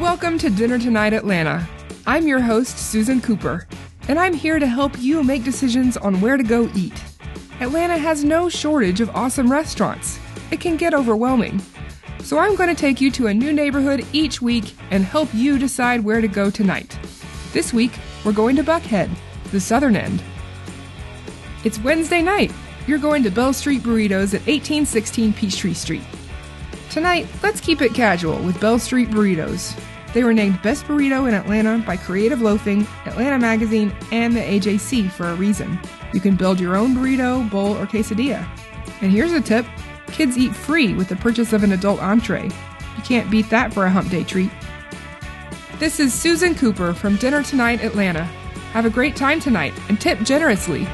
Welcome to Dinner Tonight Atlanta. I'm your host, Susan Cooper, and I'm here to help you make decisions on where to go eat. Atlanta has no shortage of awesome restaurants. It can get overwhelming. So I'm going to take you to a new neighborhood each week and help you decide where to go tonight. This week, we're going to Buckhead, the southern end. It's Wednesday night. You're going to Bell Street Burritos at 1816 Peachtree Street. Tonight, let's keep it casual with Bell Street Burritos. They were named Best Burrito in Atlanta by Creative Loafing, Atlanta Magazine, and the AJC for a reason. You can build your own burrito, bowl, or quesadilla. And here's a tip kids eat free with the purchase of an adult entree. You can't beat that for a hump day treat. This is Susan Cooper from Dinner Tonight Atlanta. Have a great time tonight and tip generously.